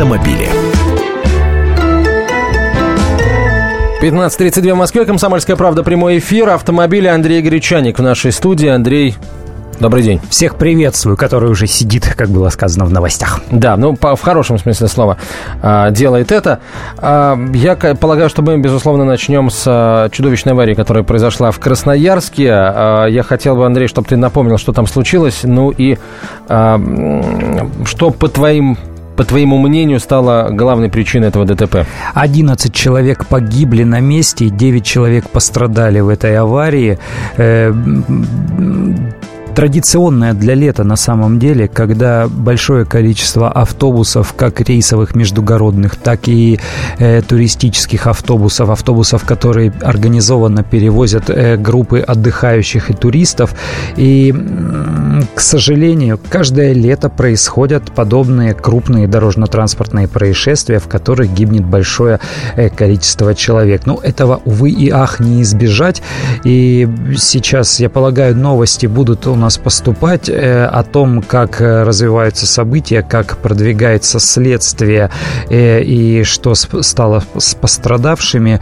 автомобили. 15.32 в Москве, Комсомольская правда, прямой эфир. Автомобили Андрей Гречаник в нашей студии. Андрей, Добрый день. Всех приветствую, который уже сидит, как было сказано в новостях. Да, ну, по, в хорошем смысле слова а, делает это. А, я полагаю, что мы, безусловно, начнем с а, чудовищной аварии, которая произошла в Красноярске. А, я хотел бы, Андрей, чтобы ты напомнил, что там случилось. Ну и а, что по твоим по твоему мнению, стала главной причиной этого ДТП? 11 человек погибли на месте, 9 человек пострадали в этой аварии. Традиционная для лета на самом деле, когда большое количество автобусов, как рейсовых междугородных, так и э, туристических автобусов, автобусов, которые организованно перевозят э, группы отдыхающих и туристов. И, к сожалению, каждое лето происходят подобные крупные дорожно-транспортные происшествия, в которых гибнет большое э, количество человек. Ну, этого, увы и ах, не избежать. И сейчас, я полагаю, новости будут нас поступать, э, о том, как э, развиваются события, как продвигается следствие э, и что стало с пострадавшими.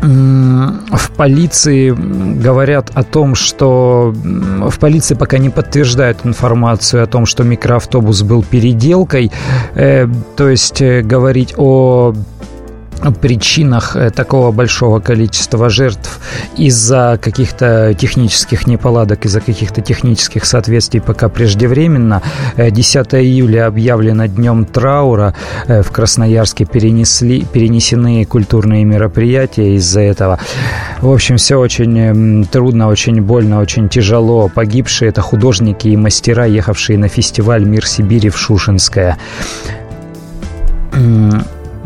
В полиции говорят о том, что в полиции пока не подтверждают информацию о том, что микроавтобус был переделкой. То есть говорить о причинах э, такого большого количества жертв из-за каких-то технических неполадок, из-за каких-то технических соответствий пока преждевременно. 10 э, июля объявлено днем траура. Э, в Красноярске перенесли, перенесены культурные мероприятия из-за этого. В общем, все очень трудно, очень больно, очень тяжело. Погибшие – это художники и мастера, ехавшие на фестиваль «Мир Сибири» в Шушинское.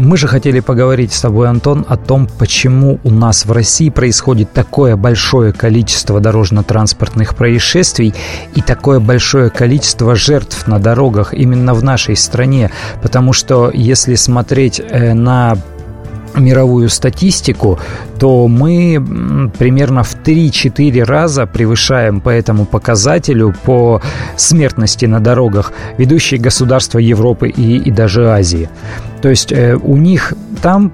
Мы же хотели поговорить с тобой, Антон, о том, почему у нас в России происходит такое большое количество дорожно-транспортных происшествий и такое большое количество жертв на дорогах именно в нашей стране. Потому что если смотреть э, на мировую статистику, то мы примерно в 3-4 раза превышаем по этому показателю по смертности на дорогах ведущие государства Европы и, и даже Азии. То есть э, у них там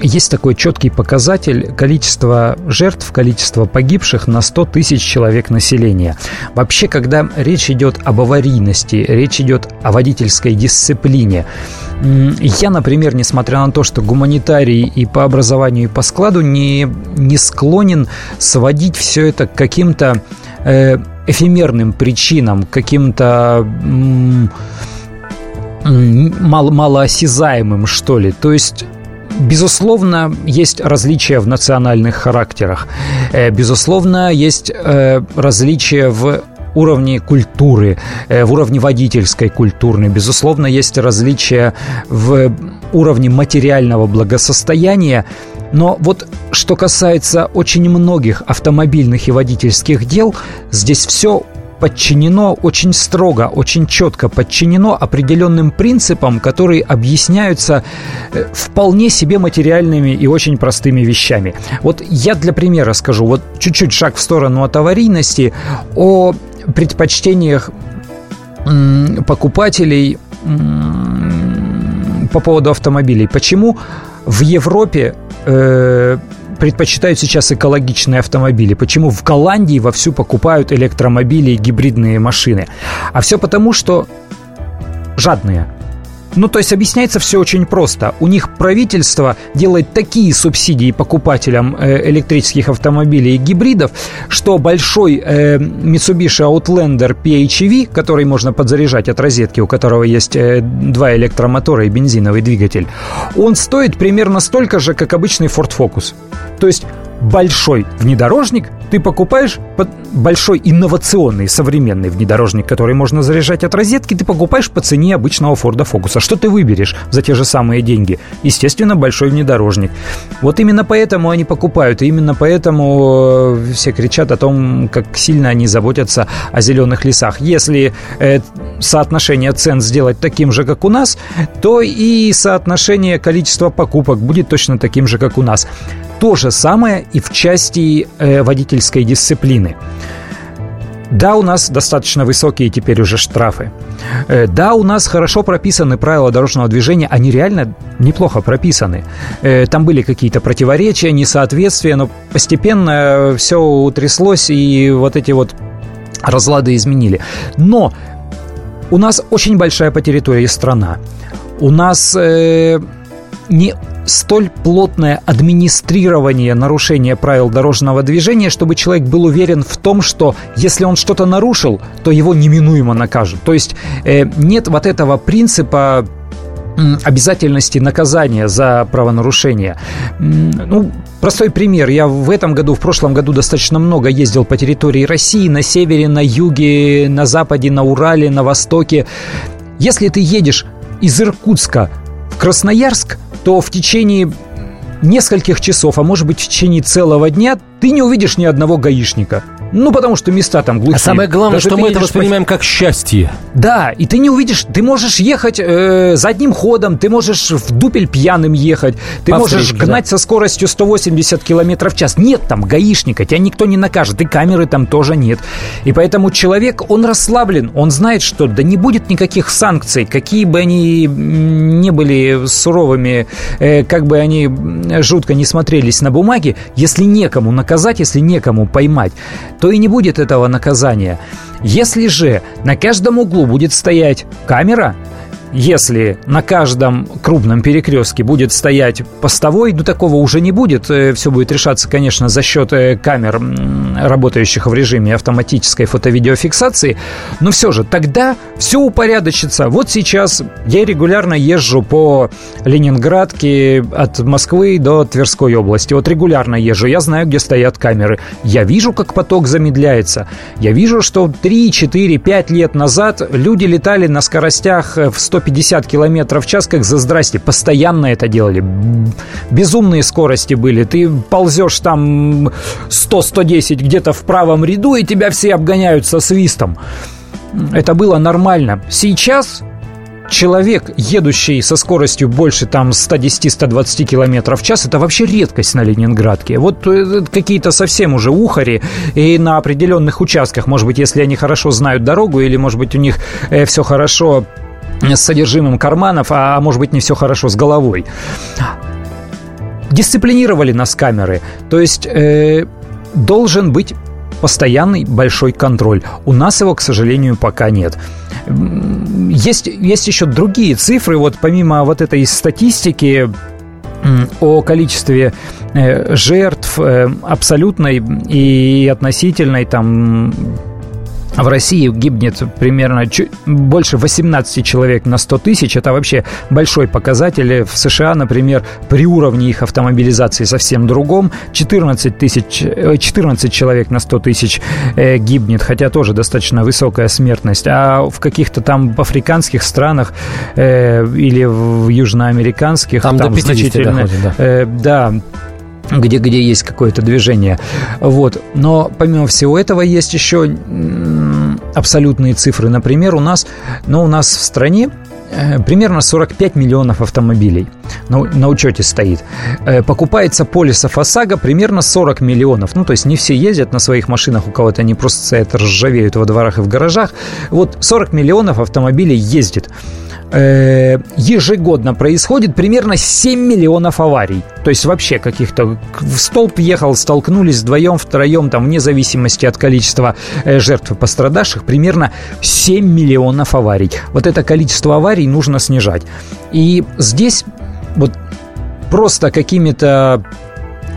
есть такой четкий показатель количества жертв, количества погибших на 100 тысяч человек населения. Вообще, когда речь идет об аварийности, речь идет о водительской дисциплине, я, например, несмотря на то, что гуманитарий и по образованию, и по складу, не, не склонен сводить все это к каким-то э, эфемерным причинам, каким-то мало, малоосязаемым, что ли. То есть Безусловно, есть различия в национальных характерах. Э, безусловно, есть э, различия в уровне культуры, э, в уровне водительской культуры. Безусловно, есть различия в уровне материального благосостояния. Но вот что касается очень многих автомобильных и водительских дел, здесь все подчинено очень строго, очень четко подчинено определенным принципам, которые объясняются э, вполне себе материальными и очень простыми вещами. Вот я для примера скажу, вот чуть-чуть шаг в сторону от аварийности, о предпочтениях покупателей по поводу автомобилей. Почему в Европе э, предпочитают сейчас экологичные автомобили? Почему в Голландии вовсю покупают электромобили и гибридные машины? А все потому, что жадные. Ну, то есть объясняется все очень просто. У них правительство делает такие субсидии покупателям э, электрических автомобилей и гибридов, что большой э, Mitsubishi Outlander PHEV, который можно подзаряжать от розетки, у которого есть э, два электромотора и бензиновый двигатель, он стоит примерно столько же, как обычный Ford Focus. То есть большой внедорожник, ты покупаешь большой инновационный современный внедорожник, который можно заряжать от розетки, ты покупаешь по цене обычного Форда Фокуса. Что ты выберешь за те же самые деньги? Естественно, большой внедорожник. Вот именно поэтому они покупают, и именно поэтому э, все кричат о том, как сильно они заботятся о зеленых лесах. Если э, соотношение цен сделать таким же, как у нас, то и соотношение количества покупок будет точно таким же, как у нас. То же самое и в части э, водительской дисциплины. Да, у нас достаточно высокие теперь уже штрафы. Э, да, у нас хорошо прописаны правила дорожного движения. Они реально неплохо прописаны. Э, там были какие-то противоречия, несоответствия, но постепенно все утряслось, и вот эти вот разлады изменили. Но у нас очень большая по территории страна. У нас э, не столь плотное администрирование нарушения правил дорожного движения, чтобы человек был уверен в том, что если он что-то нарушил, то его неминуемо накажут. То есть э, нет вот этого принципа обязательности наказания за правонарушение. Ну, простой пример. Я в этом году, в прошлом году достаточно много ездил по территории России, на севере, на юге, на западе, на Урале, на востоке. Если ты едешь из Иркутска в Красноярск, то в течение нескольких часов, а может быть в течение целого дня, ты не увидишь ни одного гаишника. Ну, потому что места там глухие. А самое главное, Даже что мы это воспринимаем по... как счастье. Да, и ты не увидишь, ты можешь ехать э, задним ходом, ты можешь в дупель пьяным ехать, ты по можешь встречке, гнать да. со скоростью 180 км в час. Нет там гаишника, тебя никто не накажет, и камеры там тоже нет. И поэтому человек, он расслаблен, он знает, что да не будет никаких санкций, какие бы они не были суровыми, э, как бы они жутко не смотрелись на бумаге, если некому наказать, если некому поймать то и не будет этого наказания. Если же на каждом углу будет стоять камера, если на каждом крупном перекрестке будет стоять постовой, ну такого уже не будет. Э, Все будет решаться, конечно, за счет э, камер, работающих в режиме автоматической фото-видеофиксации. Но все же, тогда все упорядочится. Вот сейчас я регулярно езжу по Ленинградке от Москвы до Тверской области. Вот регулярно езжу, я знаю, где стоят камеры. Я вижу, как поток замедляется. Я вижу, что 3, 4, 5 лет назад люди летали на скоростях э, в 100 150 километров в час, как за здрасте, постоянно это делали. Безумные скорости были. Ты ползешь там 100-110 где-то в правом ряду, и тебя все обгоняют со свистом. Это было нормально. Сейчас человек, едущий со скоростью больше там 110-120 км в час, это вообще редкость на Ленинградке. Вот э, какие-то совсем уже ухари, и на определенных участках, может быть, если они хорошо знают дорогу, или, может быть, у них э, все хорошо с содержимым карманов, а может быть не все хорошо с головой. Дисциплинировали нас камеры, то есть э, должен быть постоянный большой контроль. У нас его, к сожалению, пока нет. Есть, есть еще другие цифры, вот помимо вот этой статистики, о количестве э, жертв э, абсолютной и относительной там в России гибнет примерно чуть больше 18 человек на 100 тысяч. Это вообще большой показатель. В США, например, при уровне их автомобилизации совсем другом. 14, тысяч, 14 э, человек на 100 тысяч э, гибнет, хотя тоже достаточно высокая смертность. А в каких-то там африканских странах э, или в южноамериканских... Там, там до 50 доходит, да. Э, да, где, где есть какое-то движение. Вот. Но помимо всего этого есть еще абсолютные цифры. Например, у нас, ну, у нас в стране э, примерно 45 миллионов автомобилей на, на учете стоит. Э, покупается полисов ОСАГО примерно 40 миллионов. Ну, то есть не все ездят на своих машинах, у кого-то они просто стоят, ржавеют во дворах и в гаражах. Вот 40 миллионов автомобилей ездит. Э, ежегодно происходит примерно 7 миллионов аварий. То есть вообще каких-то в столб ехал, столкнулись вдвоем, втроем, там вне зависимости от количества э, жертв и пострадавших, примерно 7 миллионов аварий. Вот это количество аварий нужно снижать. И здесь вот просто какими-то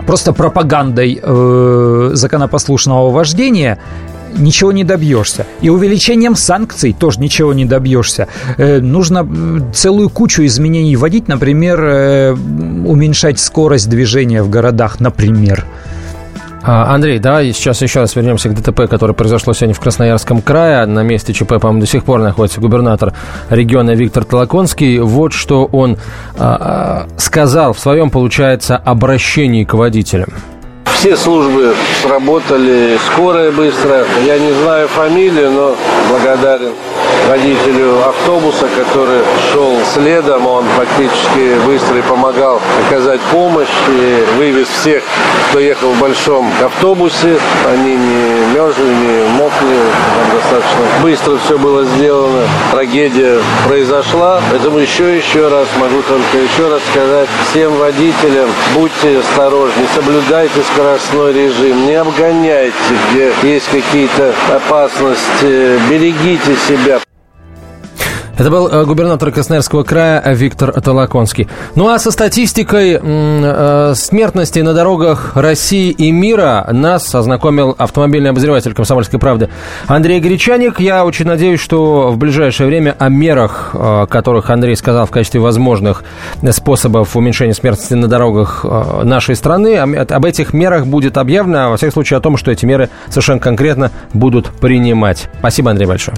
просто пропагандой э, законопослушного вождения ничего не добьешься. И увеличением санкций тоже ничего не добьешься. Э, нужно целую кучу изменений вводить, например, э, уменьшать скорость движения в городах, например. А, Андрей, давай сейчас еще раз вернемся к ДТП, которое произошло сегодня в Красноярском крае. На месте ЧП, по-моему, до сих пор находится губернатор региона Виктор Толоконский. Вот что он а, сказал в своем, получается, обращении к водителям. Все службы сработали, скорая быстро. Я не знаю фамилию, но благодарен водителю автобуса, который шел следом. Он фактически быстро и помогал оказать помощь и вывез всех кто ехал в большом автобусе, они не мерзли, не мокли, там достаточно быстро все было сделано. Трагедия произошла, поэтому еще еще раз могу только еще раз сказать всем водителям, будьте осторожны, соблюдайте скоростной режим, не обгоняйте, где есть какие-то опасности, берегите себя. Это был э, губернатор Красноярского края Виктор Толоконский. Ну а со статистикой э, смертности на дорогах России и мира нас ознакомил автомобильный обозреватель «Комсомольской правды» Андрей Гречаник. Я очень надеюсь, что в ближайшее время о мерах, э, которых Андрей сказал в качестве возможных способов уменьшения смертности на дорогах нашей страны, об этих мерах будет объявлено, а во всяком случае о том, что эти меры совершенно конкретно будут принимать. Спасибо, Андрей, большое.